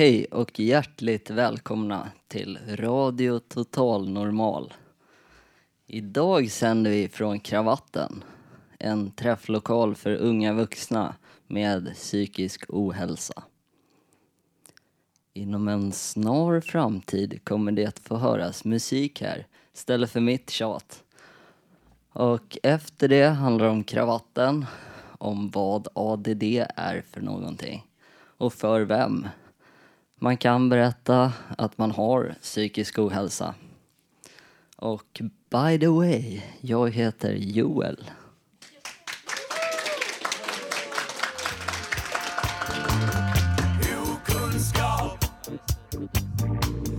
Hej och hjärtligt välkomna till Radio Total Normal. Idag sänder vi från Kravatten, en träfflokal för unga vuxna med psykisk ohälsa. Inom en snar framtid kommer det att få höras musik här istället för mitt tjat. Och efter det handlar det om kravatten, om vad ADD är för någonting och för vem. Man kan berätta att man har psykisk ohälsa. Och by the way, jag heter Joel. okunskap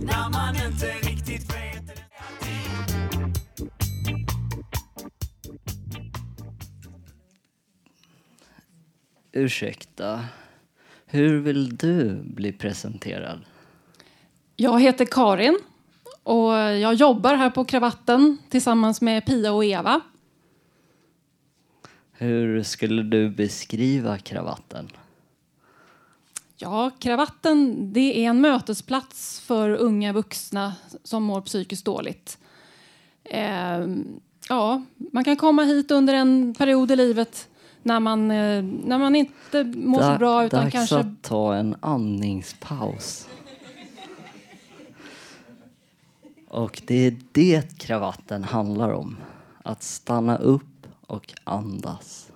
när man inte riktigt vet Ursäkta, hur vill du bli presenterad? Jag heter Karin och jag jobbar här på Kravatten tillsammans med Pia och Eva. Hur skulle du beskriva kravatten? Ja, Kravatten det är en mötesplats för unga vuxna som mår psykiskt dåligt. Ehm, ja, man kan komma hit under en period i livet när man, eh, när man inte mår så Da- bra utan dags kanske att ta en andningspaus. Och det är det kravatten handlar om. Att stanna upp och andas.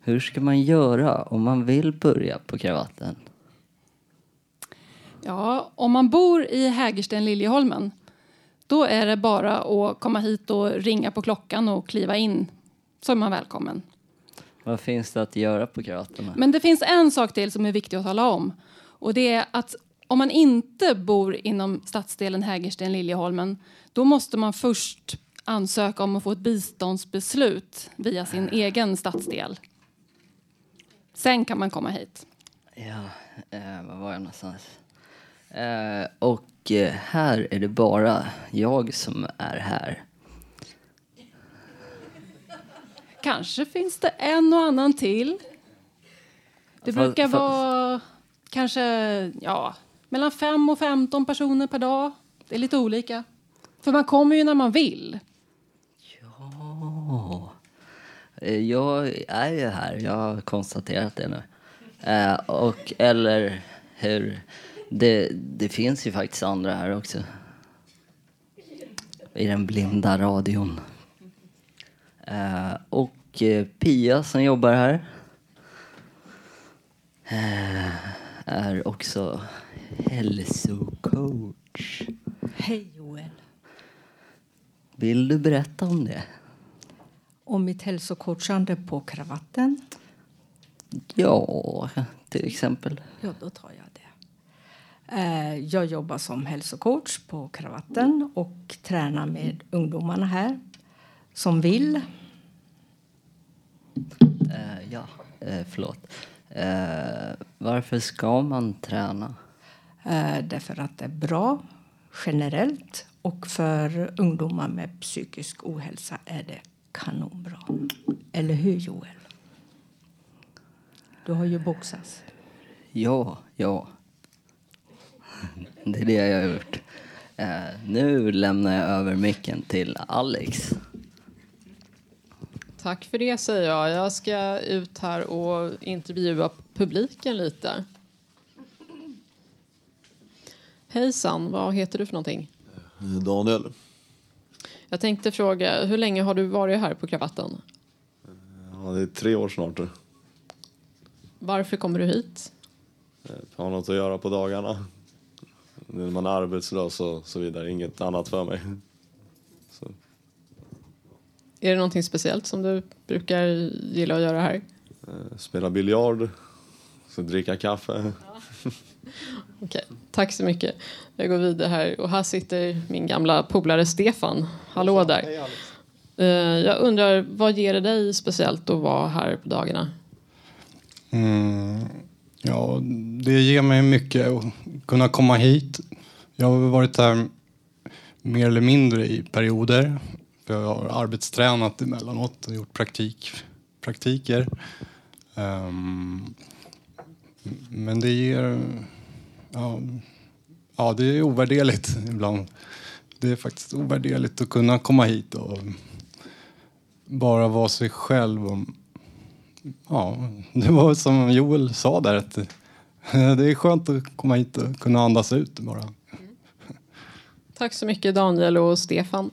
Hur ska man göra om man vill börja på kravatten? Ja, om man bor i Hägersten Liljeholmen då är det bara att komma hit och ringa på klockan och kliva in så är man välkommen. Vad finns det att göra på kravatterna? Men det finns en sak till som är viktig att tala om och det är att om man inte bor inom stadsdelen Hägersten Liljeholmen då måste man först ansöka om att få ett biståndsbeslut via sin egen stadsdel. Sen kan man komma hit. Ja, eh, var var jag någonstans? Eh, och eh, här är det bara jag som är här. Kanske finns det en och annan till. Det Fa- brukar fa- vara kanske ja, mellan 5 och 15 personer per dag. Det är lite olika. För man kommer ju när man vill. Ja. Eh, Jag är ju här, jag har konstaterat det nu. Eh, och, eller hur? Det, det finns ju faktiskt andra här också. I den blinda radion. Eh, och eh, Pia som jobbar här eh, är också hälsocoach. Hej Joel. Vill du berätta om det? Om mitt hälsocoachande på kravatten. Ja, till exempel. Ja, då tar jag Jag jobbar som hälsocoach på kravatten och tränar med ungdomarna här som vill. Eh, ja, eh, förlåt. Eh, varför ska man träna? eh, Därför att det är bra generellt och för ungdomar med psykisk ohälsa är det kanonbra. Eller hur Joel? Du har ju boxats. Ja, ja. Det är det jag har gjort. Eh, nu lämnar jag över micken till Alex. Tack för det säger jag. Jag ska ut här och intervjua publiken lite. Hejsan, vad heter du för någonting? Daniel. Jag tänkte fråga, hur länge har du varit här på Kravatten? Ja, det är tre år snart. Varför kommer du hit? Jag har något att göra på dagarna. När man är arbetslös och så vidare. Inget annat för mig. Så, Är det någonting speciellt som du brukar gilla att göra här? eh, spela biljard, så dricka kaffe. Okej, tack så mycket. Jag går vidare här och här sitter min gamla polare Stefan. Hallå där. Eh, Jag undrar, vad ger det dig speciellt att vara här på dagarna? Mm, ja, det ger mig mycket kunna komma hit. Jag har varit här mer eller mindre i perioder. För jag har arbetstränat emellanåt och gjort praktik, praktiker. Um, men det ger... Ja, ja, det är ovärderligt ibland. Det är faktiskt ovärderligt att kunna komma hit och bara vara sig själv. Och, ja, det var som Joel sa där, att det är skönt att komma hit och kunna andas ut bara. Tack så mycket Daniel och Stefan.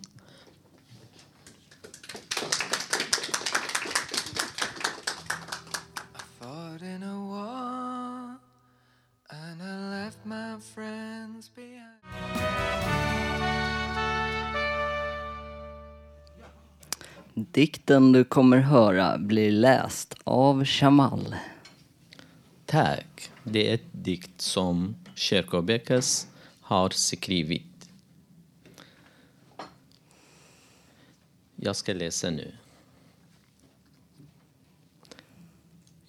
Dikten du kommer höra blir läst av Shamal. Tack. Det är ett dikt som Kyrkobäckes har skrivit. Jag ska läsa nu.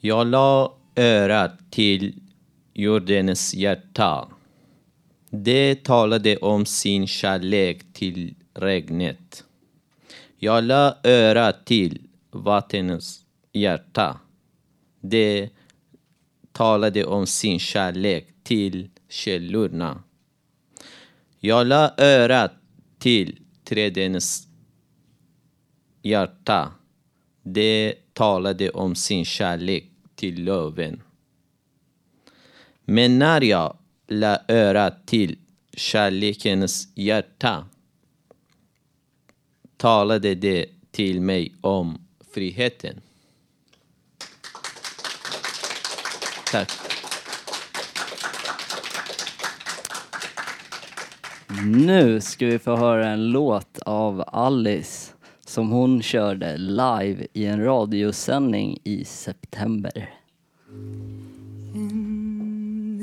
Jag la örat till jordens hjärta. Det talade om sin kärlek till regnet. Jag la örat till vattnets hjärta. Det talade om sin kärlek till källorna. Jag la örat till trädens hjärta. Det talade om sin kärlek till löven. Men när jag la örat till kärlekens hjärta talade det till mig om friheten. Tack. Nu ska vi få höra en låt av Alice som hon körde live i en radiosändning i september. En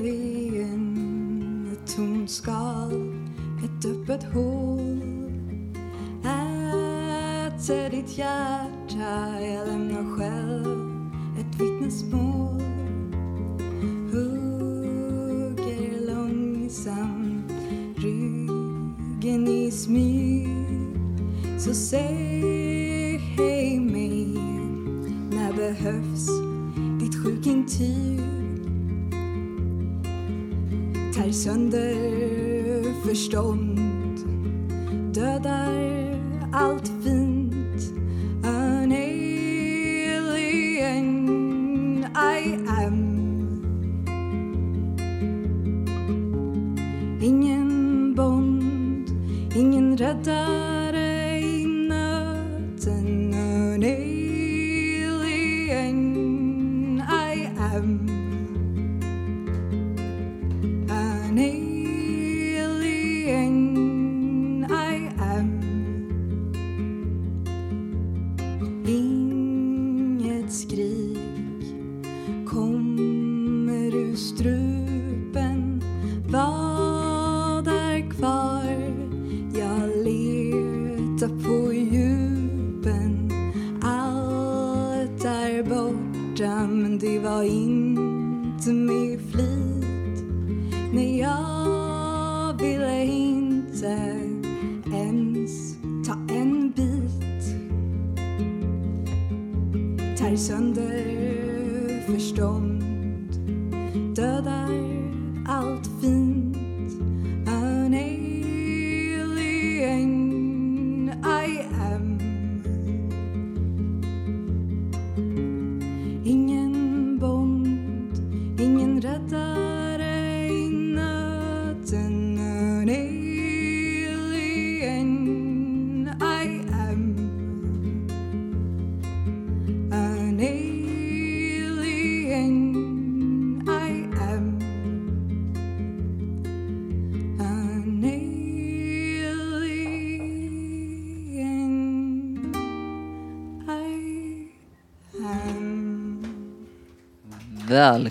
alien, ett tomt skal, ett öppet hål Äter ditt hjärta, jag lämnar själv vittnesmål Hugger långsamt ryggen i smyg. Så säg hej mig när behövs ditt sjukintyg. Tär sönder förstånd Dödar allt fint. Ingen tapui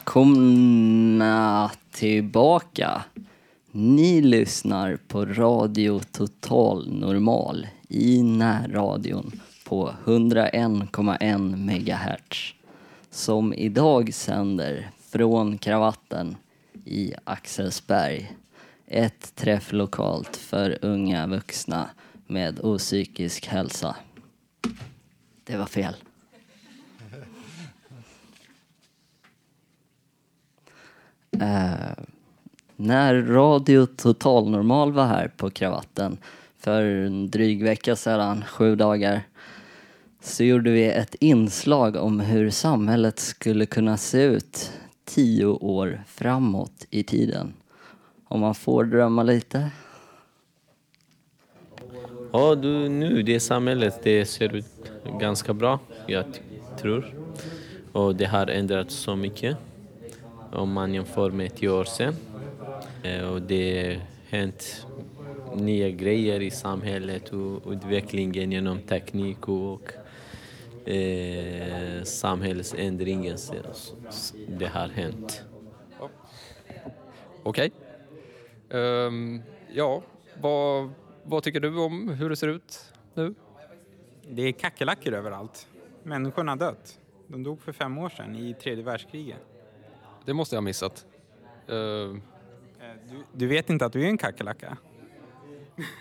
Välkomna tillbaka. Ni lyssnar på Radio Total Normal i närradion på 101,1 MHz som idag sänder från Kravatten i Axelsberg. Ett träfflokalt för unga vuxna med opsykisk hälsa. Det var fel. Eh, när Radio Total Normal var här på Kravatten för en dryg vecka sedan, sju dagar, så gjorde vi ett inslag om hur samhället skulle kunna se ut tio år framåt i tiden. Om man får drömma lite. Ja, du, nu det samhället det ser ut ganska bra, jag tror. Och det har ändrats så mycket om man jämför med tio år sedan. Eh, Och det har hänt nya grejer i samhället och utvecklingen genom teknik och eh, samhällsändringen. Det har hänt. Okej. Ehm, ja, vad, vad tycker du om hur det ser ut nu? Det är kackerlackor överallt. Människorna har dött. De dog för fem år sedan i tredje världskriget. Det måste jag ha missat. Ehm, Du, du vet inte att du är en kackerlacka?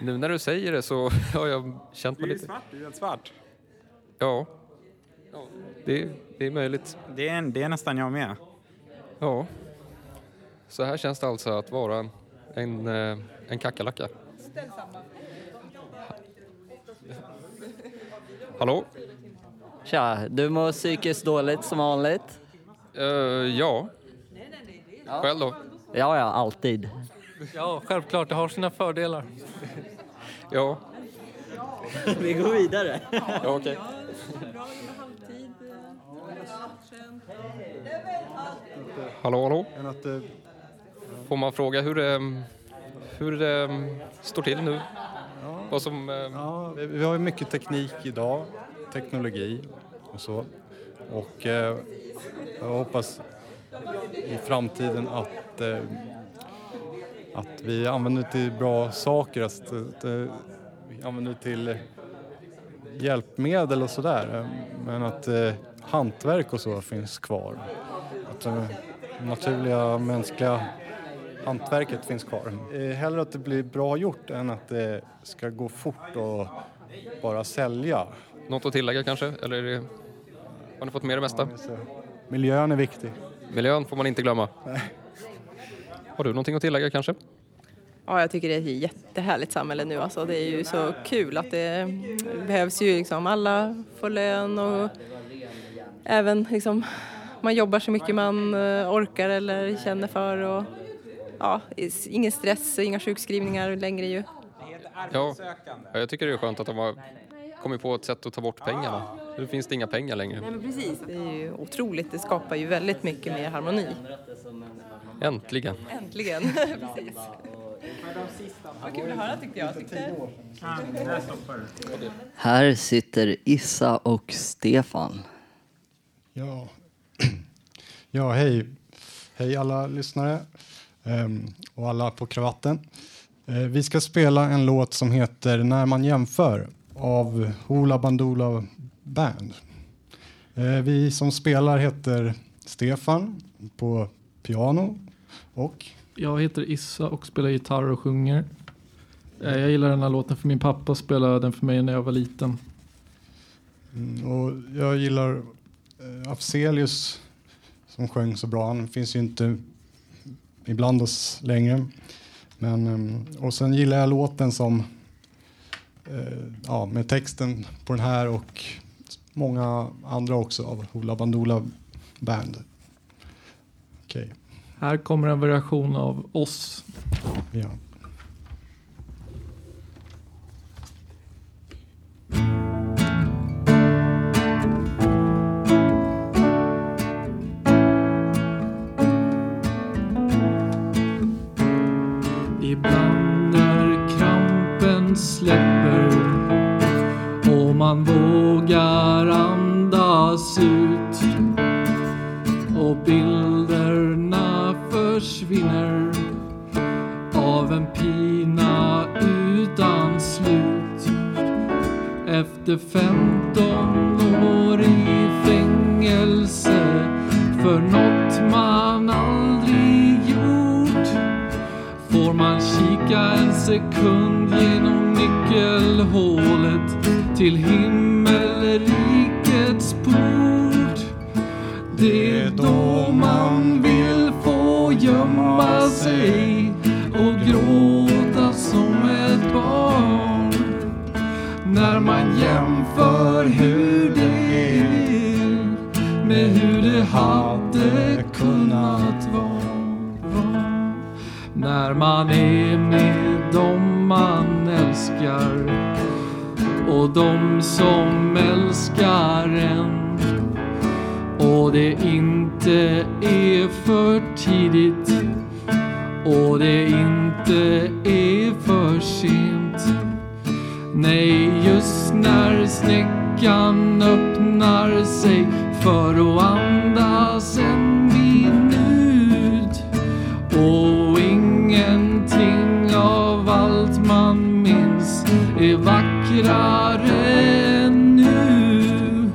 nu när du säger det så har jag känt mig Du är lite... svart, du är helt svart. Ja, det, det är möjligt. Det är, det är nästan jag med. Ja. Så här känns det alltså att vara en, en, eh, en kackerlacka. Hallå? Tja, du mår psykiskt dåligt som vanligt? Eh, ja. Själv då? Ja, ja, alltid. Ja, självklart. Det har sina fördelar. Ja. Vi går vidare. Ja, okej. Hallå, hallå? Får man fråga hur det, hur det står till nu? Vad som... eh, Ja, vi, vi har ju mycket teknik idag, teknologi och så. Och eh, jag hoppas i framtiden att, eh, att vi använder det till bra saker, att, att eh, vi använder det till hjälpmedel och sådär. Men att eh, hantverk och så finns kvar. Att eh, naturliga mänskliga hantverket finns kvar. Eh, hellre att det blir bra gjort än att det ska gå fort och bara sälja. Något att tillägga kanske? Eller är det, har ni fått med det mesta? Miljön är viktig. Miljön får man inte glömma. Har du någonting att tillägga kanske? Ja, jag tycker det är ett jättehärligt samhälle nu. Alltså, det är ju så kul att det behövs ju liksom alla får lön och även liksom man jobbar så mycket man eh, orkar eller känner för och ja, ingen stress, inga sjukskrivningar längre ju. Ja, Ja, jag tycker det är skönt att de har kommit på ett sätt att ta bort pengarna. Nu finns det inga pengar längre. Nej, men precis. Det är ju otroligt, det skapar ju väldigt mycket mer harmoni. Äntligen. Äntligen, precis. Vad kul att höra tyckte jag. Tyckte... Här sitter Issa och Stefan. Ja, ja hej. Hej alla lyssnare ehm, och alla på kravatten. Eh, vi ska spela en låt som heter När man jämför av Hoola Bandoola Band. Eh, vi som spelar heter Stefan på piano och Jag heter Issa och spelar gitarr och sjunger. Eh, Jag gillar den här låten för min pappa spelade den för mig när jag var liten. Mm, och jag gillar eh, Afzelius som sjöng så bra. Han finns ju inte ibland oss längre. Men, eh, och sen gillar jag låten som ja, med texten på den här och många andra också av Hoola Bandoola Band. Okej, Här kommer en variation av oss. ja. Efter 15 år i fängelse för något man aldrig gjort får man kika en sekund genom nyckelhålet till himmelrikets port. Det är då man När man jämför hur det är med hur det hade kunnat vara. När man är med dem man älskar och de som älskar en och det inte är för tidigt och det inte är för sent. Nej, när snäckan öppnar sig för att andas en minut och ingenting av allt man minns är vackrare än nu.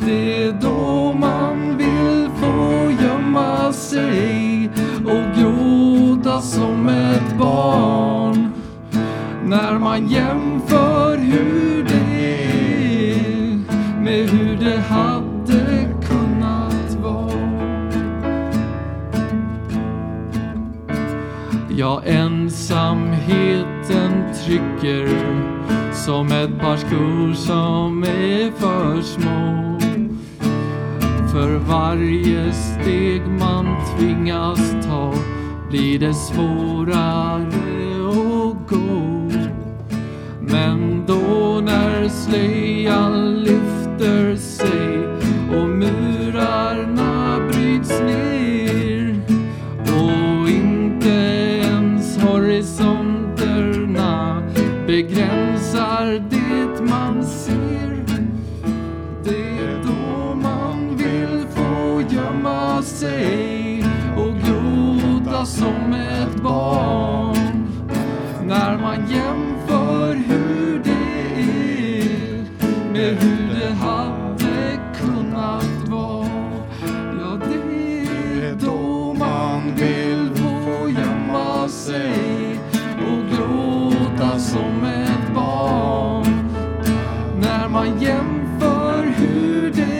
Det är då man vill få gömma sig och gråta som ett barn. När man jämför Ja, ensamheten trycker som ett par skor som är för små. För varje steg man tvingas ta blir det svårare att gå. Men då när slöjan lyfter sig sig och gråta som ett barn. När man jämför hur det är med hur det hade kunnat vara. Ja, det är då man vill få gömma sig och gråta som ett barn. När man jämför hur det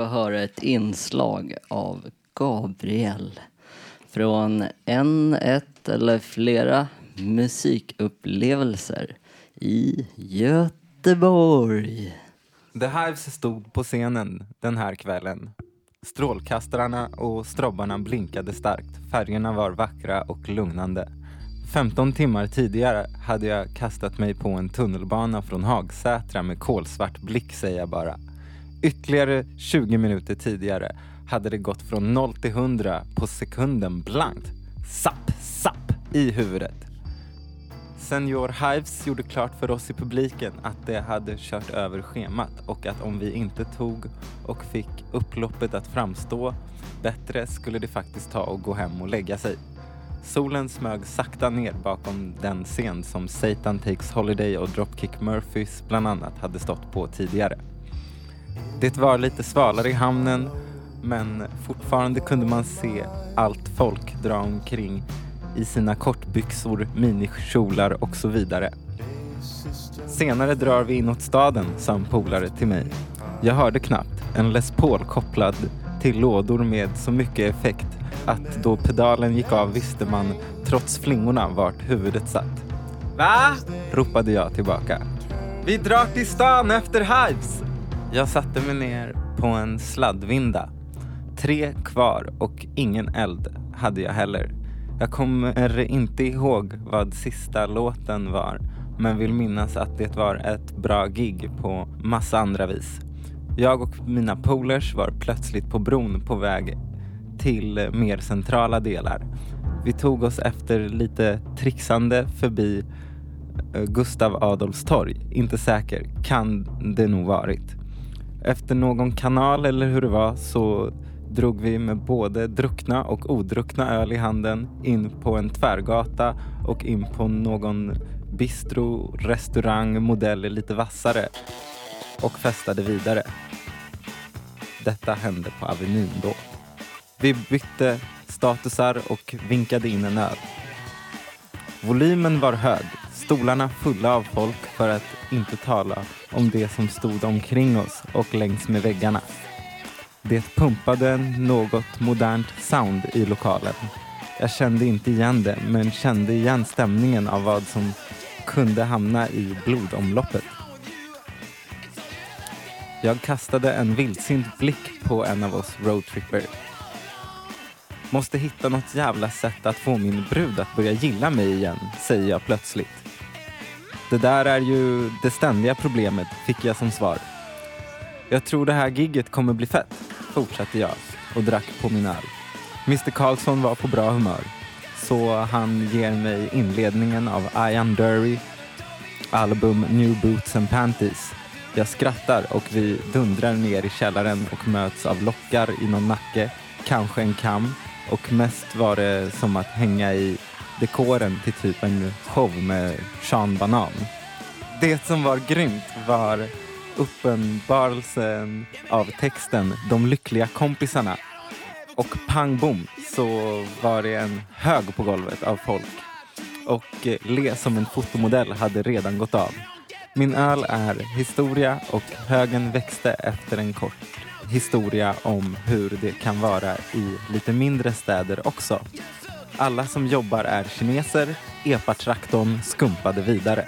få höra ett inslag av Gabriel från en, ett eller flera musikupplevelser i Göteborg. The Hives stod på scenen den här kvällen. Strålkastarna och strobbarna blinkade starkt. Färgerna var vackra och lugnande. 15 timmar tidigare hade jag kastat mig på en tunnelbana från Hagsätra med kolsvart blick säger jag bara. Ytterligare 20 minuter tidigare hade det gått från 0 till 100 på sekunden blankt. Sapp, sapp i huvudet. Senior Hives gjorde klart för oss i publiken att det hade kört över schemat och att om vi inte tog och fick upploppet att framstå bättre skulle det faktiskt ta och gå hem och lägga sig. Solen smög sakta ner bakom den scen som Satan Takes Holiday och Dropkick Murphys bland annat hade stått på tidigare. Det var lite svalare i hamnen men fortfarande kunde man se allt folk dra omkring i sina kortbyxor, minikjolar och så vidare. Senare drar vi inåt staden, sa en polare till mig. Jag hörde knappt en Les Paul kopplad till lådor med så mycket effekt att då pedalen gick av visste man, trots flingorna, vart huvudet satt. Va? ropade jag tillbaka. Vi drar till stan efter Hives! Jag satte mig ner på en sladdvinda. Tre kvar och ingen eld hade jag heller. Jag kommer inte ihåg vad sista låten var men vill minnas att det var ett bra gig på massa andra vis. Jag och mina polers var plötsligt på bron på väg till mer centrala delar. Vi tog oss efter lite trixande förbi eh, Gustav Adolfs torg. Inte säker, kan det nog varit. Efter någon kanal eller hur det var så drog vi med både druckna och odruckna öl i handen in på en tvärgata och in på någon bistro, restaurang, modell lite vassare och festade vidare. Detta hände på Avenyn då. Vi bytte statusar och vinkade in en öl. Volymen var hög, stolarna fulla av folk för att inte tala om det som stod omkring oss och längs med väggarna. Det pumpade något modernt sound i lokalen. Jag kände inte igen det, men kände igen stämningen av vad som kunde hamna i blodomloppet. Jag kastade en vildsint blick på en av oss roadtripper. Måste hitta något jävla sätt att få min brud att börja gilla mig igen, säger jag plötsligt. Det där är ju det ständiga problemet, fick jag som svar. Jag tror det här gigget kommer bli fett, fortsatte jag och drack på min öl. Mr Karlsson var på bra humör, så han ger mig inledningen av Ian Dury album New Boots and Panties. Jag skrattar och vi dundrar ner i källaren och möts av lockar i någon nacke, kanske en kam och mest var det som att hänga i dekoren till typ en show med Sean Banan. Det som var grymt var uppenbarelsen av texten De lyckliga kompisarna. Och pang bom så var det en hög på golvet av folk. Och eh, Le som en fotomodell hade redan gått av. Min öl är historia och högen växte efter en kort historia om hur det kan vara i lite mindre städer också. Alla som jobbar är kineser, epatraktorn skumpade vidare.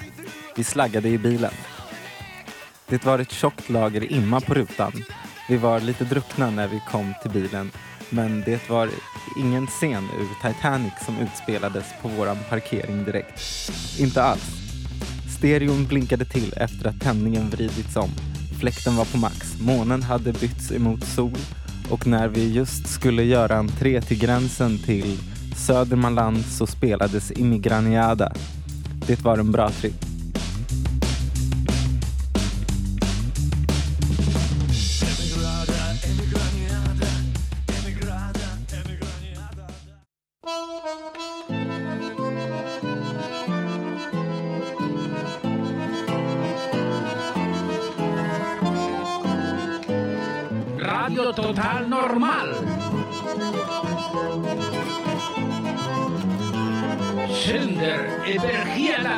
Vi slaggade i bilen. Det var ett tjockt lager imma på rutan. Vi var lite druckna när vi kom till bilen men det var ingen scen ur Titanic som utspelades på våran parkering direkt. Inte alls. Stereon blinkade till efter att tändningen vridits om. Fläkten var på max. Månen hade bytts emot sol och när vi just skulle göra entré till gränsen till Södermanland så spelades Immigraniada. Det var en bra tripp.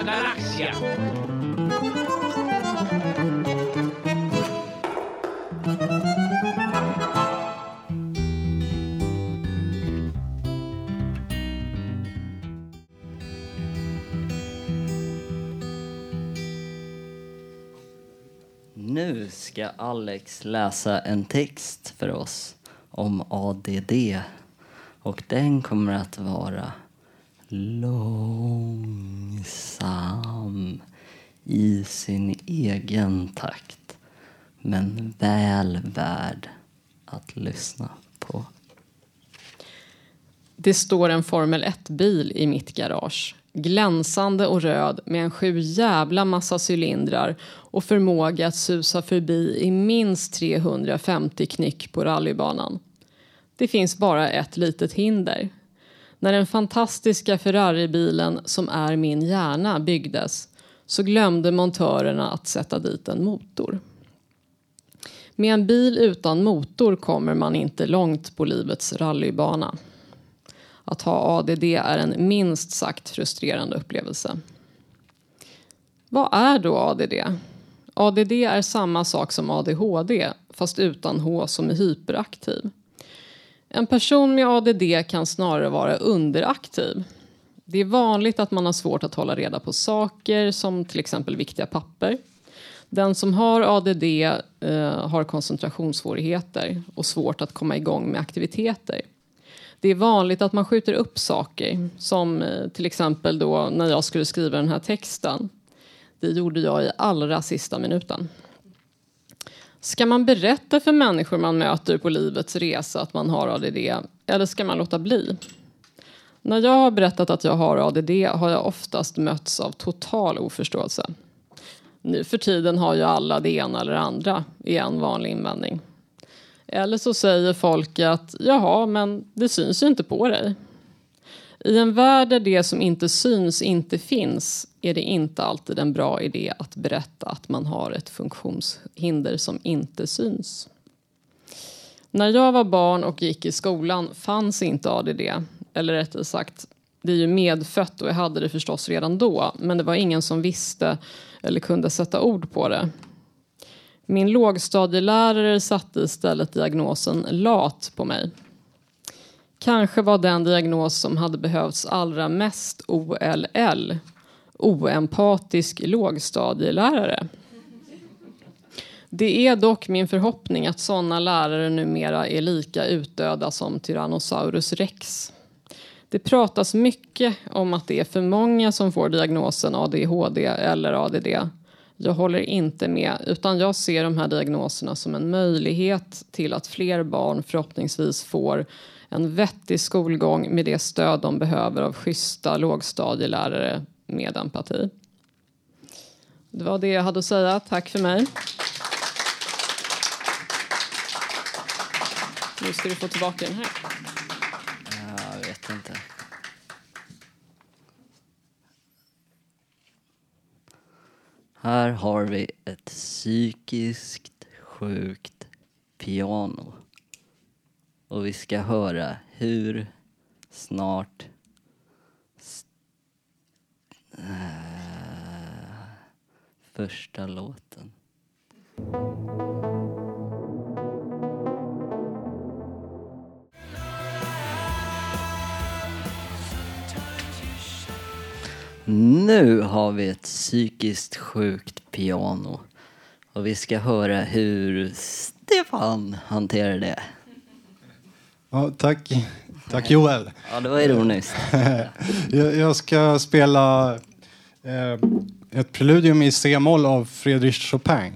Galaxia. Nu ska Alex läsa en text för oss om ADD. Och den kommer att vara långsam i sin egen takt. Men väl värd att lyssna på. Det står en Formel 1-bil i mitt garage. Glänsande och röd med en sju jävla massa cylindrar och förmåga att susa förbi i minst 350 knyck på rallybanan. Det finns bara ett litet hinder. När den fantastiska Ferraribilen som är min hjärna byggdes så glömde montörerna att sätta dit en motor. Med en bil utan motor kommer man inte långt på livets rallybana. Att ha ADD är en minst sagt frustrerande upplevelse. Vad är då ADD? ADD är samma sak som ADHD, fast utan H som är hyperaktiv. En person med ADD kan snarare vara underaktiv. Det är vanligt att man har svårt att hålla reda på saker, som till exempel viktiga papper. Den som har ADD eh, har koncentrationssvårigheter och svårt att komma igång med aktiviteter. Det är vanligt att man skjuter upp saker, som eh, till exempel då när jag skulle skriva den här texten. Det gjorde jag i allra sista minuten. Ska man berätta för människor man möter på livets resa att man har ADD, eller ska man låta bli? När jag har berättat att jag har ADD har jag oftast mötts av total oförståelse. Nu för tiden har ju alla det ena eller andra, är en vanlig invändning. Eller så säger folk att jaha, men det syns ju inte på dig. I en värld där det som inte syns inte finns är det inte alltid en bra idé att berätta att man har ett funktionshinder som inte syns. När jag var barn och gick i skolan fanns inte ADD. Eller rättare sagt, det är ju medfött och jag hade det förstås redan då. Men det var ingen som visste eller kunde sätta ord på det. Min lågstadielärare satte istället diagnosen lat på mig. Kanske var den diagnos som hade behövts allra mest OLL, oempatisk lågstadielärare. Det är dock min förhoppning att sådana lärare numera är lika utdöda som Tyrannosaurus rex. Det pratas mycket om att det är för många som får diagnosen ADHD eller ADD. Jag håller inte med, utan jag ser de här diagnoserna som en möjlighet till att fler barn förhoppningsvis får en vettig skolgång med det stöd de behöver av schyssta lågstadielärare med empati. Det var det jag hade att säga. Tack för mig. Nu ska du få tillbaka den här. Jag vet inte. Här har vi ett psykiskt sjukt piano. Och vi ska höra hur snart första låten. Nu har vi ett psykiskt sjukt piano. Och vi ska höra hur Stefan hanterar det. Ja, tack. Tack Joel. Ja, det var ironiskt. jag, jag ska spela eh, ett preludium i C-moll av Frédéric Chopin.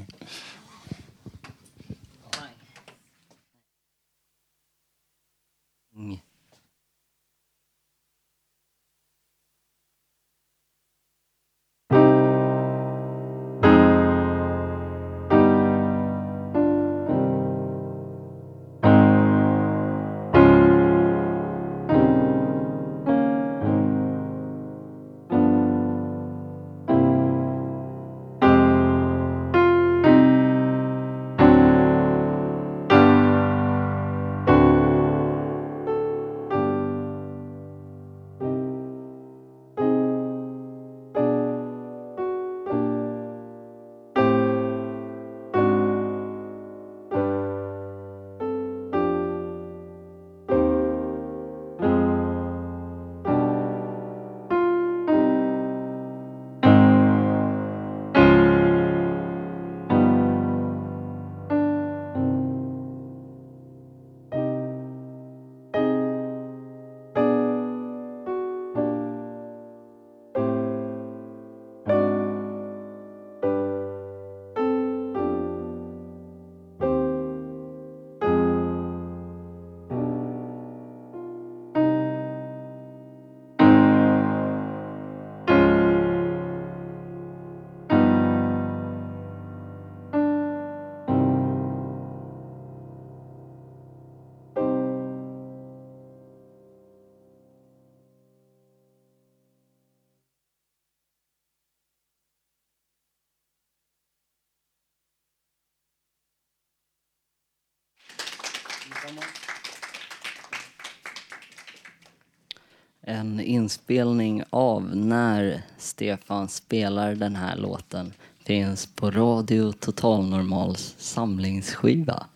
En inspelning av när Stefan spelar den här låten finns på Radio Total Normals samlingsskiva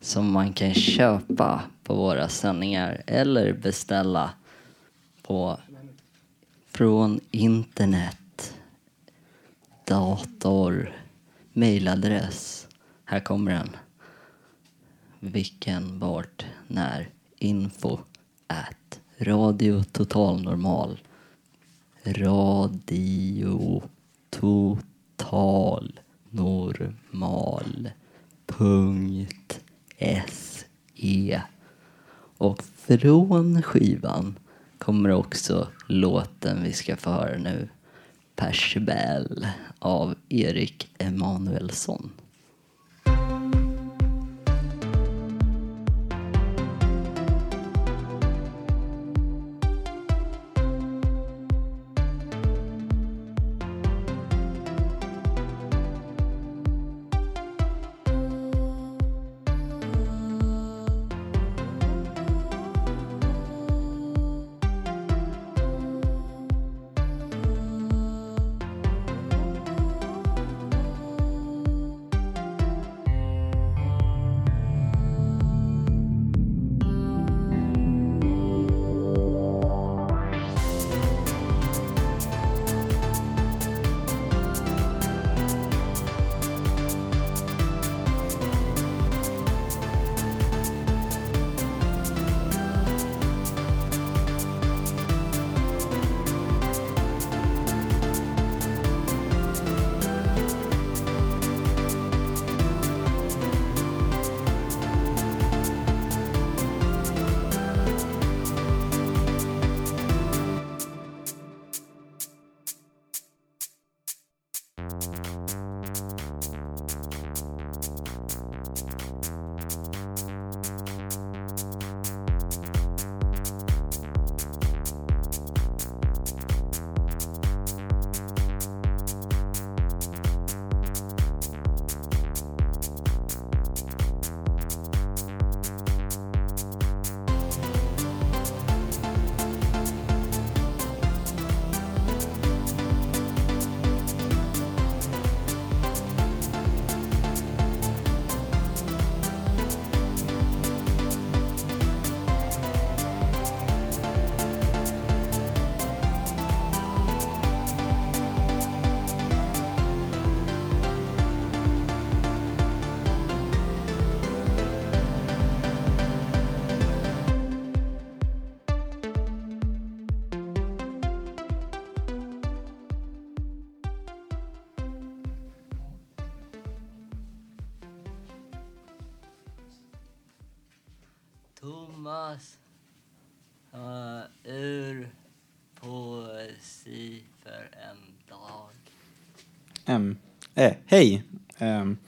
som man kan köpa på våra sändningar eller beställa på från internet, dator, mejladress. Här kommer den. Vilken, vart, när, info at Radio Total Normal. Radio Total Normal. Punkt se. Och från skivan kommer också låten vi ska få höra nu. Persbel av Erik Emanuelsson. Thomas uh, ur poesi för en dag. Em, eh, Hej! Um,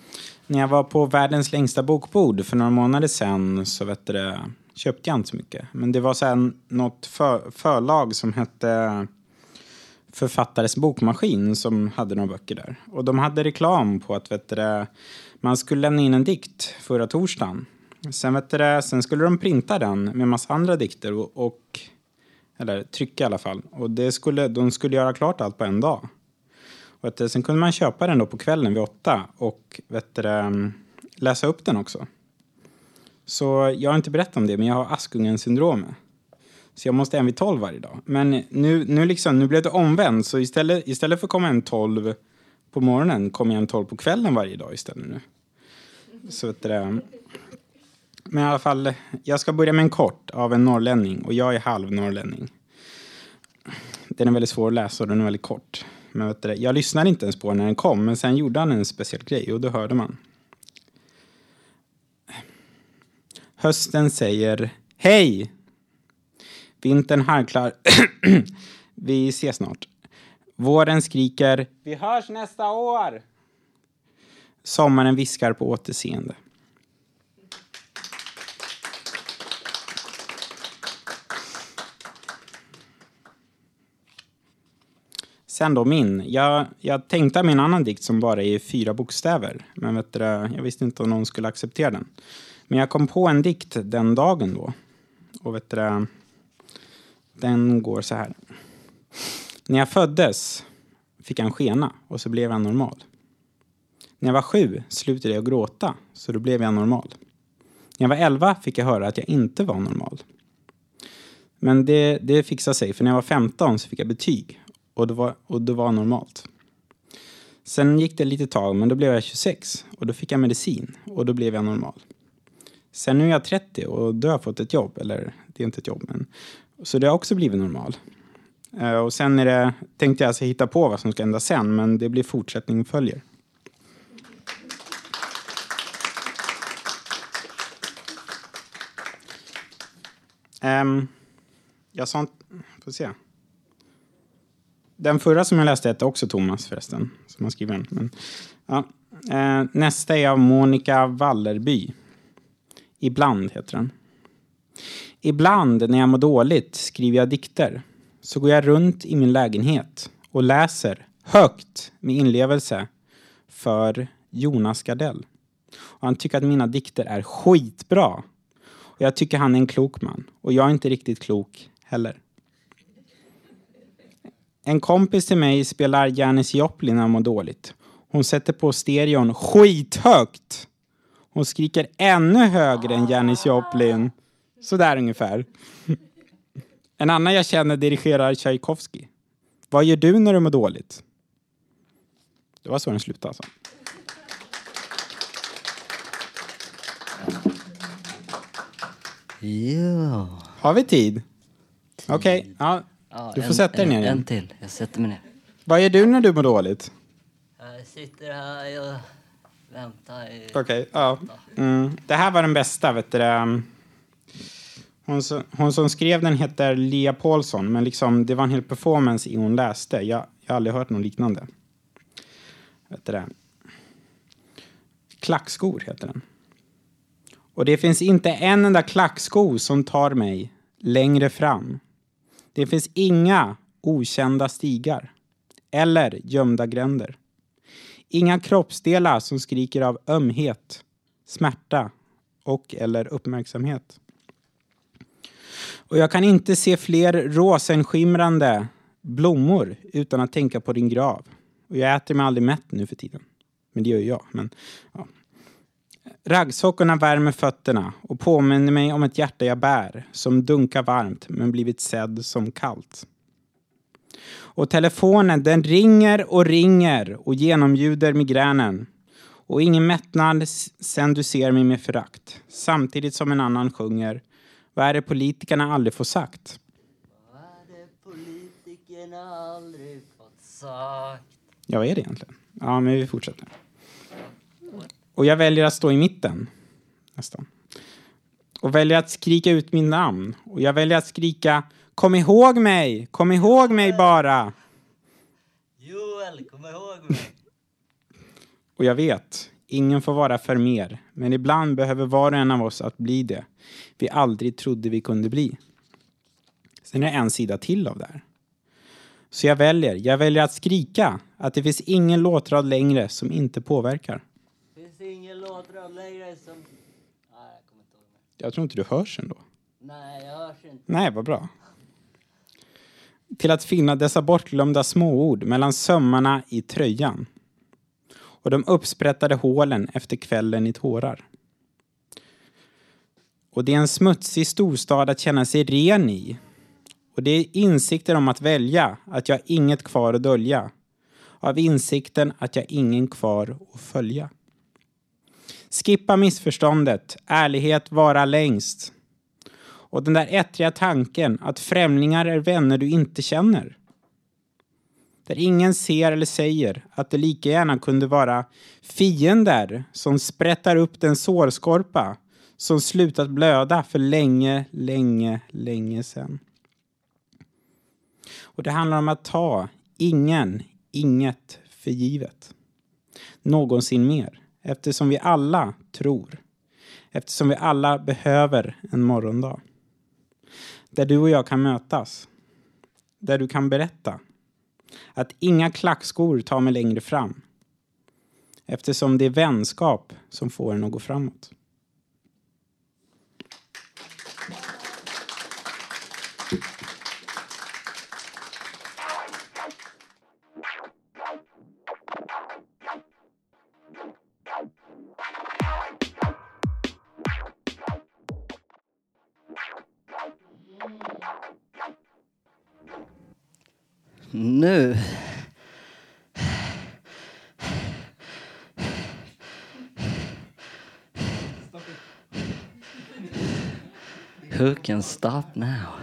när jag var på världens längsta bokbord för några månader sedan så vet du, köpte jag inte så mycket. Men det var sen något för, förlag som hette Författares bokmaskin som hade några böcker där. Och de hade reklam på att vet du, man skulle lämna in en dikt förra torsdagen. Sen, vet du, det, sen skulle de printa den med massa andra dikter och, och eller trycka i alla fall. Och det skulle, de skulle göra klart allt på en dag. Och vet du, sen kunde man köpa den då på kvällen vid åtta och vet du, läsa upp den också. Så jag har inte berättat om det, men jag har Askungen-syndromet. Så jag måste en vid tolv varje dag. Men nu, nu, liksom, nu blev det omvänt, så istället, istället för att komma en tolv på morgonen kommer jag en tolv på kvällen varje dag istället nu. Så vet du, men i alla fall, jag ska börja med en kort av en norrlänning och jag är halv norrlänning. Den är väldigt svår att läsa och den är väldigt kort. Men vet du, jag lyssnade inte ens på den när den kom, men sen gjorde han en speciell grej och då hörde man. Hösten säger hej! Vintern harklar vi ses snart. Våren skriker vi hörs nästa år! Sommaren viskar på återseende. Sen då min. Jag, jag tänkte min en annan dikt som bara är fyra bokstäver. Men vet du, jag visste inte om någon skulle acceptera den. Men jag kom på en dikt den dagen då. Och vet du, den går så här. När jag föddes fick jag en skena och så blev jag normal. När jag var sju slutade jag gråta så då blev jag normal. När jag var elva fick jag höra att jag inte var normal. Men det, det fixade sig för när jag var 15 så fick jag betyg och det var, och det var normalt. Sen gick det lite tag, men då blev jag 26 och då fick jag medicin och då blev jag normal. Sen nu är jag 30 och då har jag fått ett jobb. Eller det är inte ett jobb, men... Så det har också blivit normal. Eh, och sen är det, tänkte jag alltså hitta på vad som ska hända sen, men det blir fortsättning följer. Um, jag sa inte... Får se. Den förra som jag läste hette också Thomas förresten, som har skrivit den. Men, ja. Eh, nästa är av Monica Wallerby. Ibland heter den. Ibland när jag mår dåligt skriver jag dikter. Så går jag runt i min lägenhet och läser högt med inlevelse för Jonas Gardell. Och han tycker att mina dikter är skitbra. Och jag tycker han är en klok man. Och jag är inte riktigt klok heller. En kompis till mig spelar Janis Joplin när han mår dåligt. Hon sätter på stereon skithögt. Hon skriker ännu högre än Janis Joplin. Så där ungefär. En annan jag känner dirigerar Tchaikovsky. Vad gör du när du mår dåligt? Det var så den slutade alltså. Ja. Har vi tid? Okej, ja. Ja, Du får en- sätta dig en- ner igen. En till. Jag sätter mig ner. Vad gör du när du mår dåligt? Jag sitter här och väntar. i- Okej, ja. Mm. Det här var den bästa, vet du det. Hon, som- hon som skrev den heter Lia Paulsson, men liksom, det var en hel performance i hon läste. Jag, jag har aldrig hört något liknande. Vet du det. Klackskor heter den. Och det finns inte en enda klacksko som tar mig längre fram. Det finns inga okända stigar. Eller gömda gränder. Inga kroppsdelar som skriker av ömhet, smärta och eller uppmärksamhet. Och jag kan inte se fler rosenskimrande blommor utan att tänka på din grav. Och jag äter mig aldrig mätt nu för tiden. Men det gör ju jag. Men, ja. Raggsockorna värmer fötterna och påminner mig om ett hjärta jag bär som dunkar varmt men blivit sedd som kallt. Och telefonen den ringer och ringer och genomljuder migränen. Och ingen mättnad sen du ser mig med förakt. Samtidigt som en annan sjunger. Vad är det politikerna aldrig får sagt? Politikerna aldrig fått sagt. Ja, vad är det egentligen? Ja, men vi fortsätter. Och jag väljer att stå i mitten. Nästan. Och väljer att skrika ut min namn. Och jag väljer att skrika Kom ihåg mig! Kom ihåg mig bara! Joel, kom ihåg mig. Och jag vet, ingen får vara för mer. Men ibland behöver var och en av oss att bli det vi aldrig trodde vi kunde bli. Sen är det en sida till av det här. Så jag väljer, jag väljer att skrika att det finns ingen låtrad längre som inte påverkar. Längre som... Nej, jag kommer inte ihåg. Jag tror inte du hörs ändå. Nej, jag hörs inte. Nej, vad bra. Till att finna dessa bortglömda småord mellan sömmarna i tröjan. Och de uppsprättade hålen efter kvällen i tårar. Och det är en smutsig storstad att känna sig ren i. Och det är insikten om att välja, att jag har inget kvar att dölja. Av insikten att jag har ingen kvar att följa. Skippa missförståndet, ärlighet vara längst. Och den där ettriga tanken att främlingar är vänner du inte känner. Där ingen ser eller säger att det lika gärna kunde vara fiender som sprättar upp den sårskorpa som slutat blöda för länge, länge, länge sedan. Och det handlar om att ta ingen, inget för givet. Någonsin mer. Eftersom vi alla tror. Eftersom vi alla behöver en morgondag. Där du och jag kan mötas. Där du kan berätta. Att inga klackskor tar mig längre fram. Eftersom det är vänskap som får en att gå framåt. Nu. Who can stop now?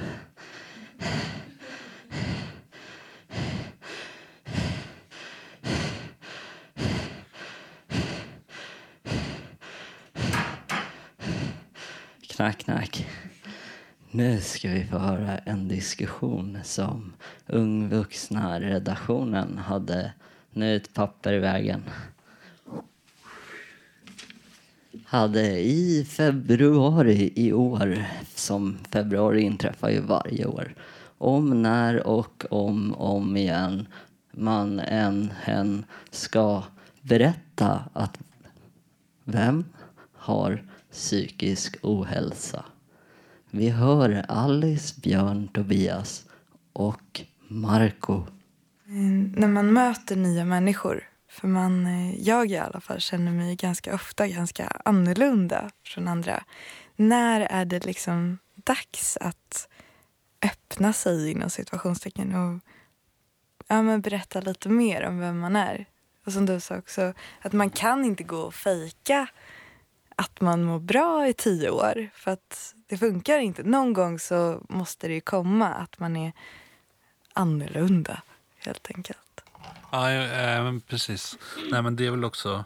Knack, knack. Nu ska vi få höra en diskussion som ungvuxna redaktionen hade. Nu ett papper i vägen. Hade i februari i år, som februari inträffar ju varje år, om, när och om, om igen man än hen ska berätta att vem har psykisk ohälsa? Vi hör Alice, Björn, Tobias och Marco. Eh, när man möter nya människor, för man, eh, jag i alla fall känner mig ganska ofta ganska annorlunda från andra. När är det liksom dags att öppna sig inom situationstecken och ja, men berätta lite mer om vem man är? Och som du sa också, att man kan inte gå och fejka att man mår bra i tio år. För att det funkar inte. Någon gång så måste det ju komma att man är annorlunda helt enkelt. Ja, men precis. Nej, men det är väl också...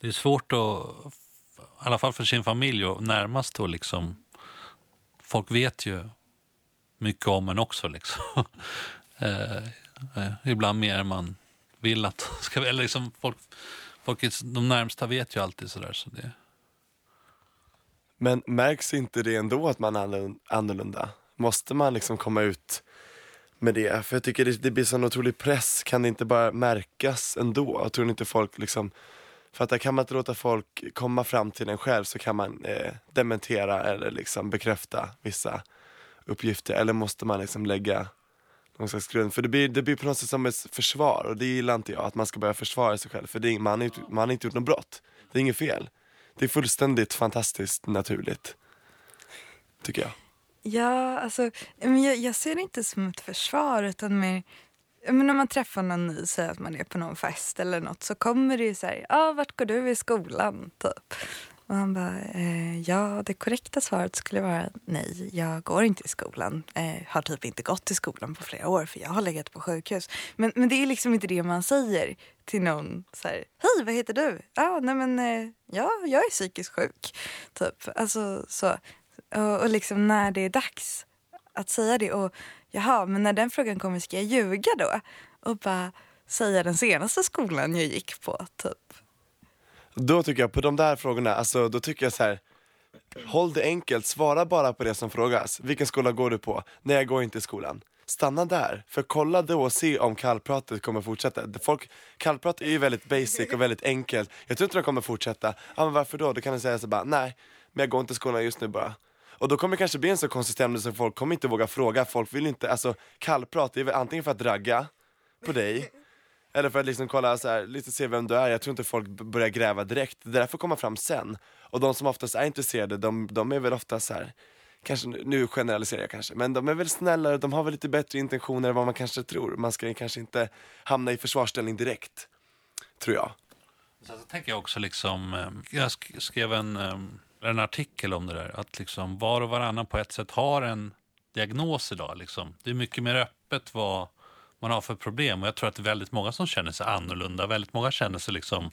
Det är svårt att, i alla fall för sin familj, och närmast då liksom... Folk vet ju mycket om en också liksom. eh, eh, ibland mer än man vill att ska eller liksom folk, folk de närmsta vet ju alltid sådär så det Men märks inte det ändå att man är annorlun- annorlunda? Måste man liksom komma ut med det? För jag tycker det, det blir sån otrolig press, kan det inte bara märkas ändå? Jag tror inte folk liksom, för att där kan man inte låta folk komma fram till en själv så kan man eh, dementera eller liksom bekräfta vissa uppgifter. Eller måste man liksom lägga någon slags grund? För det blir, det blir på något sätt som ett försvar och det gillar inte jag, att man ska börja försvara sig själv. För det är, man, har man har inte gjort något brott, det är inget fel. Det är fullständigt fantastiskt naturligt, tycker jag. Ja, alltså, men jag, jag ser det inte som ett försvar utan mer men när man träffar någon ny, säger att man är på någon fest eller något så kommer det ju så här, ah, vart går du i skolan? Typ. Och han bara, eh, ja det korrekta svaret skulle vara nej, jag går inte i skolan. Eh, har typ inte gått i skolan på flera år för jag har legat på sjukhus. Men, men det är liksom inte det man säger till någon så här, hej vad heter du? Ah, nej men eh, ja, jag är psykiskt sjuk. Typ, alltså så. Och, och liksom när det är dags att säga det och jaha, men när den frågan kommer ska jag ljuga då? Och bara säga den senaste skolan jag gick på, typ. Då tycker jag, på de där frågorna, alltså då tycker jag så här. Håll det enkelt, svara bara på det som frågas. Vilken skola går du på? Nej, jag går inte i skolan. Stanna där, för kolla då och se om kallpratet kommer fortsätta. Folk, kallprat är ju väldigt basic och väldigt enkelt. Jag tror inte de kommer fortsätta. Ja men varför då? Då kan du säga så bara, nej, men jag går inte i skolan just nu bara. Och då kommer det kanske bli en så konstig stämning så folk kommer inte våga fråga. Folk vill inte, alltså kallprat det är väl antingen för att ragga på dig eller för att liksom kolla så här, lite se vem du är. Jag tror inte folk börjar gräva direkt. Det där får komma fram sen. Och de som oftast är intresserade, de, de är väl ofta så här. Kanske, nu- generaliserar jag kanske, men de är väl snällare, de har väl lite bättre intentioner än vad man kanske tror. Man ska kanske inte hamna i försvarsställning direkt, tror jag. Sen så tänker jag också liksom, eh, jag sk- skrev en, eh, en artikel om det där, att liksom var och varannan på ett sätt har en diagnos idag. Liksom. Det är mycket mer öppet vad man har för problem och jag tror att det är väldigt många som känner sig annorlunda. Väldigt många känner sig liksom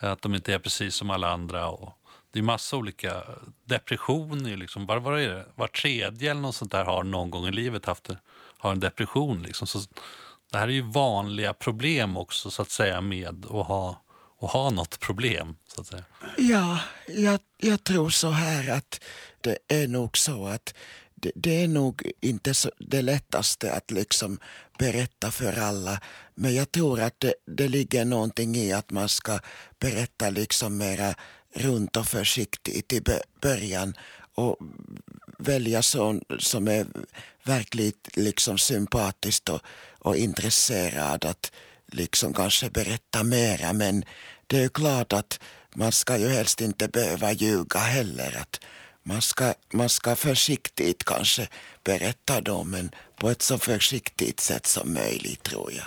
att de inte är precis som alla andra. Och det är massa olika, depression är liksom, var, var, är det? var tredje eller något sånt där har någon gång i livet haft det, har en depression. Liksom. Så det här är ju vanliga problem också så att säga med att ha, och ha något problem. Så att säga. Ja, jag, jag tror så här att det är nog så att det, det är nog inte så, det lättaste att liksom berätta för alla. Men jag tror att det, det ligger någonting i att man ska berätta liksom mera runt och försiktigt i början och välja sån som är verkligt liksom sympatiskt och, och intresserad att liksom kanske berätta mera. Men det är ju klart att man ska ju helst inte behöva ljuga heller. Att man, ska, man ska försiktigt kanske berätta då, men på ett så försiktigt sätt som möjligt tror jag.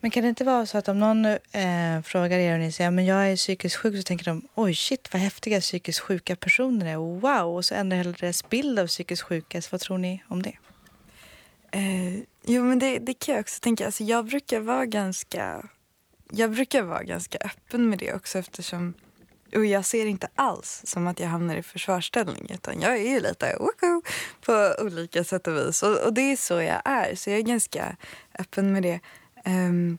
Men kan det inte vara så att om någon eh, frågar er och ni säger men jag är psykiskt sjuk så tänker de oj shit vad häftiga psykiskt sjuka personer är, wow, och så ändrar hela deras bild av psykiskt sjuka. Så vad tror ni om det? Eh, jo, men det, det kan jag också tänka. Alltså, jag brukar vara ganska jag brukar vara ganska öppen med det också eftersom och jag ser inte alls som att jag hamnar i försvarsställning utan jag är ju lite woko, på olika sätt och vis. Och, och, det är så jag är, så jag är ganska öppen med det. Um,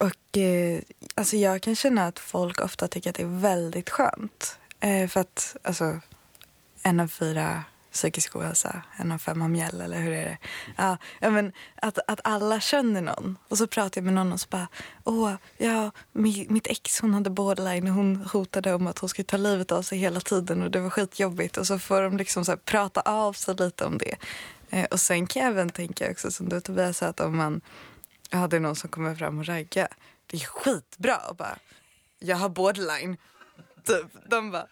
och eh, alltså jag kan känna att folk ofta tycker att det är väldigt skönt. Eh, för att alltså, en av fyra psykisk ohälsa, en av fem har mjäll eller hur är det? Ja, men att, att alla känner någon. Och så pratar jag med någon och så bara, åh, ja, mitt ex hon hade borderline och hon hotade om att hon skulle ta livet av sig hela tiden och det var skitjobbigt. Och så får de liksom så här, prata av sig lite om det. Eh, och sen kan jag även tänka också som du Tobias sa att om man är någon som kommer fram och raggar, det är skitbra och bara, jag har borderline. Typ. De bara,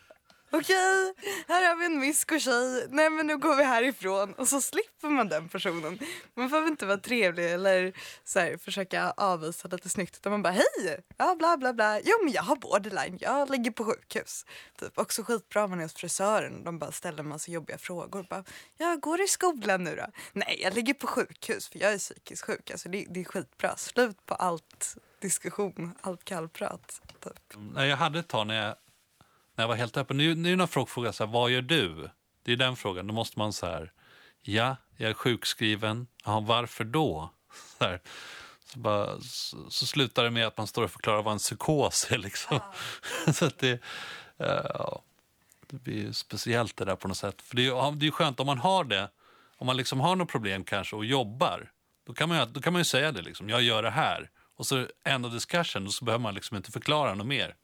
okej, här har vi en mysko-tjej, nej men nu går vi härifrån. Och så slipper man den personen. Man behöver inte vara trevlig eller så här, försöka avvisa lite snyggt. Utan man bara, hej, ja bla bla bla. Jo men jag har borderline, jag ligger på sjukhus. Typ. Också skitbra om man är hos frisören. De bara ställer en massa jobbiga frågor. Bara, jag går i skolan nu då? Nej, jag ligger på sjukhus för jag är psykiskt sjuk. Alltså, det, det är skitbra. Slut på allt diskussion, allt kallprat. Typ. Jag hade ett tag när jag, när jag var helt öppen. Nu, nu när folk frågar så här, vad gör du? Det är den frågan. Då måste man så här, ja, jag är sjukskriven. Ja, varför då? Så, här. Så, bara, så, så slutar det med att man står och förklarar vad en psykos är. Liksom. så att det, ja, det blir ju speciellt det där på något sätt. För det är ju ja, det är skönt om man har det, om man liksom har något problem kanske och jobbar. Då kan man då kan man ju säga det, liksom, jag gör det här. Och så end of discussion, och så behöver man liksom inte förklara något mer.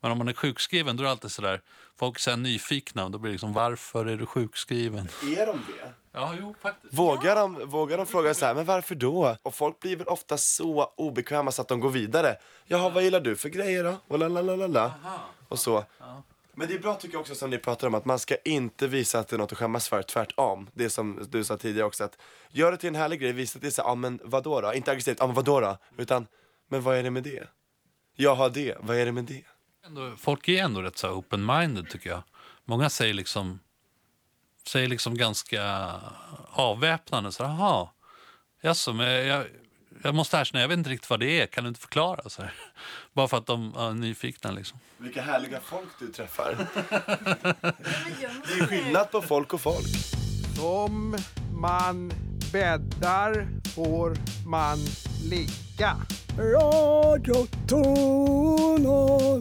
Men om man är sjukskriven då är det alltid sådär, folk är nyfikna och då blir det liksom, varför är du sjukskriven? Är de det? Ja, jo, faktiskt. Vågar de, vågar de fråga så här, men varför då? Och folk blir väl ofta så obekväma så att de går vidare. Jaha, vad gillar du för grejer då? Och, la, la, la, la, la. och så. Men det är bra tycker jag också som ni pratar om att man ska inte visa att det är något att skämmas för, tvärtom. Det som du sa tidigare också att gör det till en härlig grej, visa att det är så ja men vadå då? Inte aggressivt, ja men vadå då? Utan, men vad är det med det? Jag har det, vad är det med det? Ändå, folk är ändå rätt så open-minded tycker jag. Många säger liksom, säger liksom ganska avväpnande så här, jaha, jaså, men jag, jag måste erkänna, jag vet inte riktigt vad det är, kan du inte förklara? Så här. Bara för att de är nyfikna liksom. Vilka härliga folk du träffar. det är skillnad på folk och folk. Som man bäddar får man ligga. Radio Total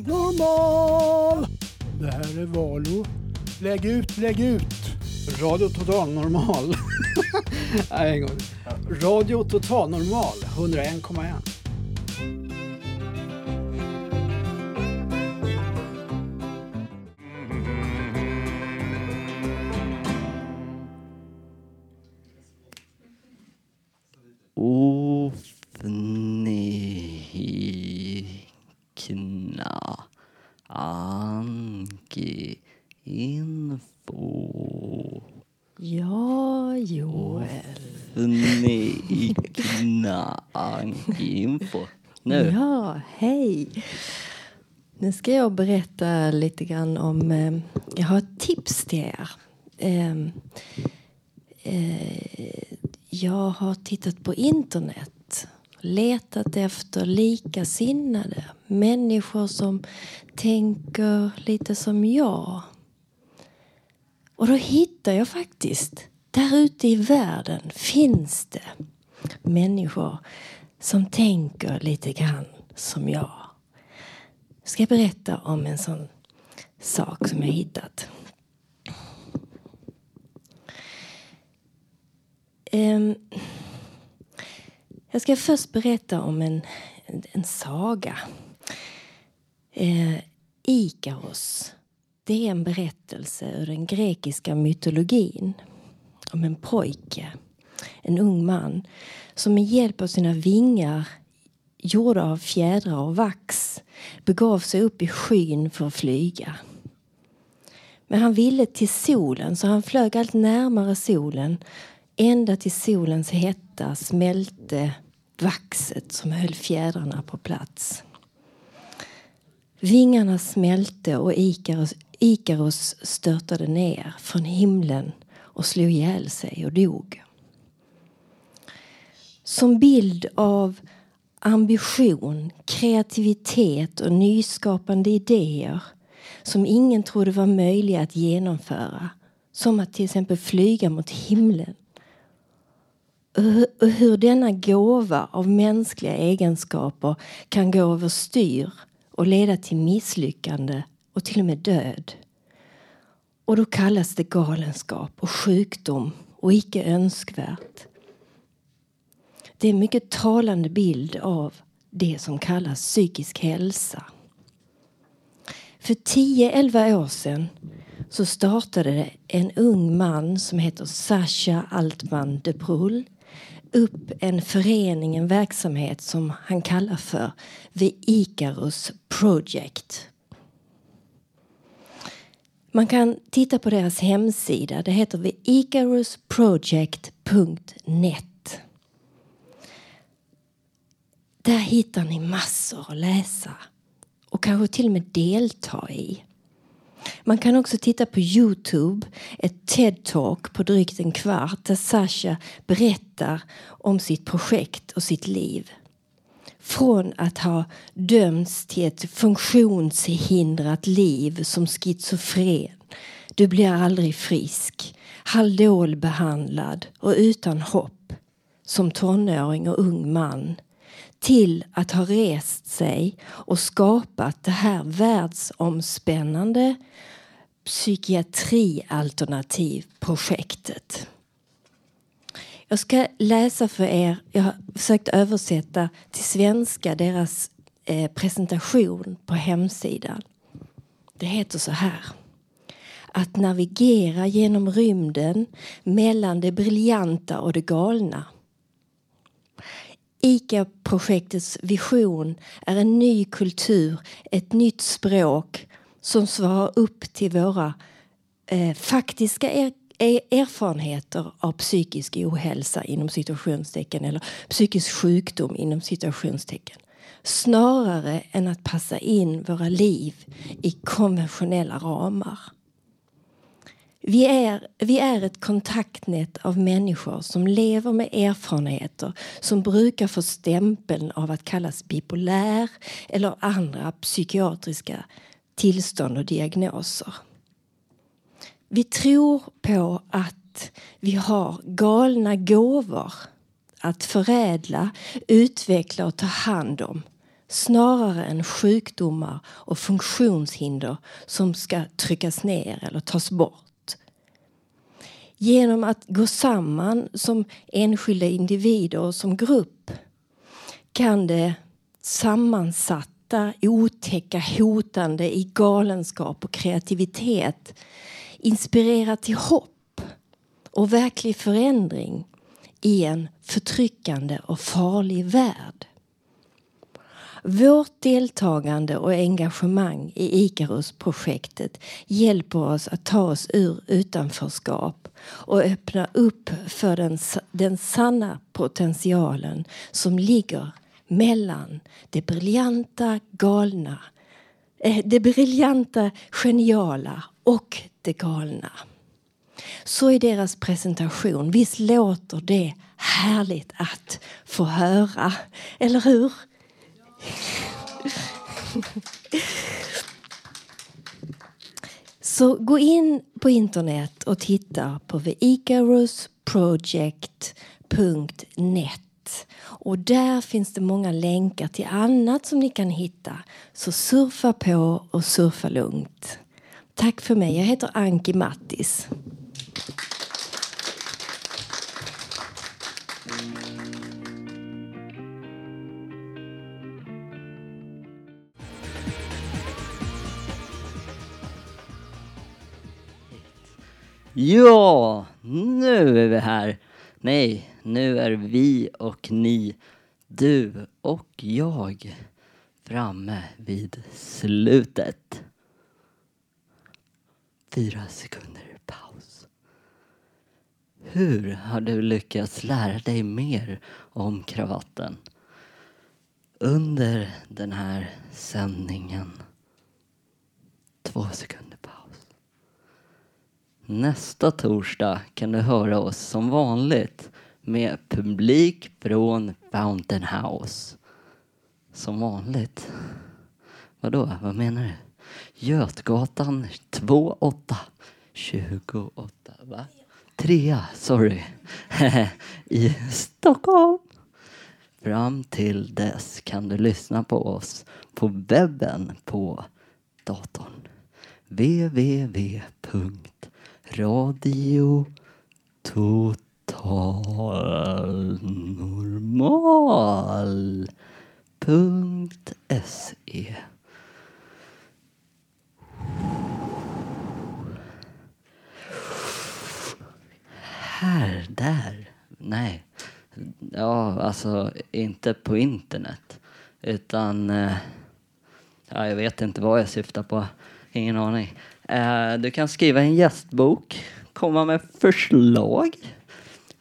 Normal. Det här är Valo. Lägg ut, lägg ut. Radio Total Normal. Nej, en gång. Radio Total Normal 101,1. Ofnikna Anki Info Ja, Joel. Ofnikna Anki Info Nu. Ja, hej. Nu ska jag berätta lite grann om... Eh, jag har ett tips till er. Eh, eh, jag har tittat på internet letat efter likasinnade. Människor som tänker lite som jag. Och då hittar jag faktiskt, där ute i världen finns det människor som tänker lite grann som jag. Jag ska berätta om en sån sak som jag hittat. Ehm, jag ska först berätta om en, en saga. Eh, Ikaros. Det är en berättelse ur den grekiska mytologin om en pojke, en ung man som med hjälp av sina vingar gjorda av fjädrar och vax begav sig upp i skyn för att flyga. Men han ville till solen så han flög allt närmare solen ända till solens hetta smälte vaxet som höll fjädrarna på plats. Vingarna smälte och Ikaros, Ikaros störtade ner från himlen och slog ihjäl sig och dog. Som bild av ambition, kreativitet och nyskapande idéer som ingen trodde var möjliga att genomföra. Som att till exempel flyga mot himlen. Och hur denna gåva av mänskliga egenskaper kan gå överstyr och leda till misslyckande och till och med död. Och då kallas det galenskap och sjukdom och icke önskvärt. Det är en mycket talande bild av det som kallas psykisk hälsa. För 10-11 år sedan så startade det en ung man som heter Sasha Altman de Brull upp en förening, en verksamhet som han kallar för The Icarus Project. Man kan titta på deras hemsida. Det heter theicarusproject.net. Där hittar ni massor att läsa och kanske till och med delta i. Man kan också titta på Youtube, ett TED-talk på drygt en kvart där Sasha berättar om sitt projekt och sitt liv. Från att ha dömts till ett funktionshindrat liv som schizofren. Du blir aldrig frisk, haldolbehandlad och utan hopp som tonåring och ung man till att ha rest sig och skapat det här världsomspännande psykiatrialternativprojektet. Jag ska läsa för er, jag har försökt översätta till svenska deras eh, presentation på hemsidan. Det heter så här. Att navigera genom rymden mellan det briljanta och det galna. ICA-projektets vision är en ny kultur, ett nytt språk som svarar upp till våra eh, faktiska er, er, erfarenheter av psykisk ohälsa inom situationstecken eller psykisk sjukdom inom situationstecken. Snarare än att passa in våra liv i konventionella ramar. Vi är, vi är ett kontaktnät av människor som lever med erfarenheter som brukar få stämpeln av att kallas bipolär eller andra psykiatriska tillstånd och diagnoser. Vi tror på att vi har galna gåvor att förädla, utveckla och ta hand om snarare än sjukdomar och funktionshinder som ska tryckas ner eller tas bort. Genom att gå samman som enskilda individer och som grupp kan det sammansatta, otäcka, hotande i galenskap och kreativitet inspirera till hopp och verklig förändring i en förtryckande och farlig värld. Vårt deltagande och engagemang i Icarus-projektet hjälper oss att ta oss ur utanförskap och öppna upp för den, den sanna potentialen som ligger mellan det briljanta, galna, eh, det briljanta, geniala och det galna. Så är deras presentation. Visst låter det härligt att få höra, eller hur? Så gå in på internet och titta på theicarusproject.net. Och där finns det många länkar till annat som ni kan hitta. Så surfa på och surfa lugnt. Tack för mig. Jag heter Anki Mattis. Ja, nu är vi här. Nej, nu är vi och ni, du och jag framme vid slutet. Fyra sekunder paus. Hur har du lyckats lära dig mer om kravatten under den här sändningen? Två sekunder. Nästa torsdag kan du höra oss som vanligt med publik från Fountain House. Som vanligt. Vadå, vad menar du? Götgatan 28 28, va? Trea, sorry. I Stockholm. Fram till dess kan du lyssna på oss på webben på datorn. Radio totalnormal.se Här, där. Nej. Ja, alltså inte på internet. Utan... Eh, ja, jag vet inte vad jag syftar på. Ingen aning. Eh, du kan skriva en gästbok, komma med förslag.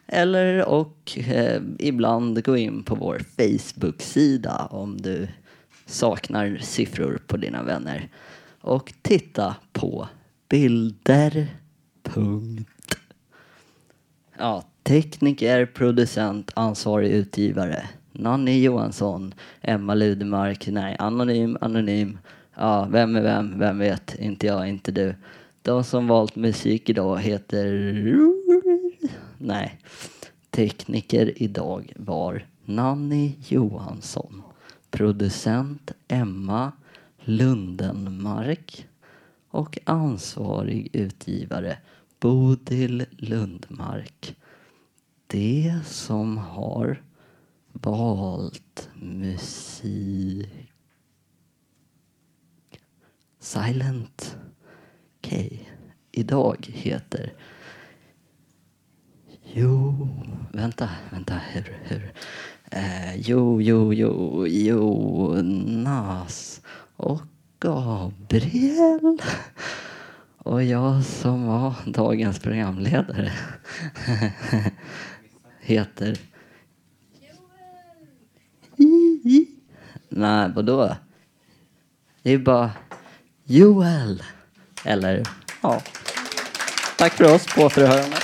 Eller och eh, ibland gå in på vår Facebook-sida om du saknar siffror på dina vänner. Och titta på bilder. Punkt. Ja, tekniker, producent, ansvarig utgivare. Nanny Johansson, Emma Ludemark, nej, anonym, anonym. Ja, vem är vem? Vem vet? Inte jag, inte du. De som valt musik idag heter... Nej. Tekniker idag var Nanny Johansson. Producent Emma Lundenmark. Och ansvarig utgivare Bodil Lundmark. Det som har valt musik Silent K idag heter Jo, vänta, vänta, hur, hur? Eh, jo, jo, jo, Jonas och Gabriel. Och jag som var dagens programledare heter... Nej, vadå? Det är bara Joel. Eller, ja. Tack för oss, på återhörande.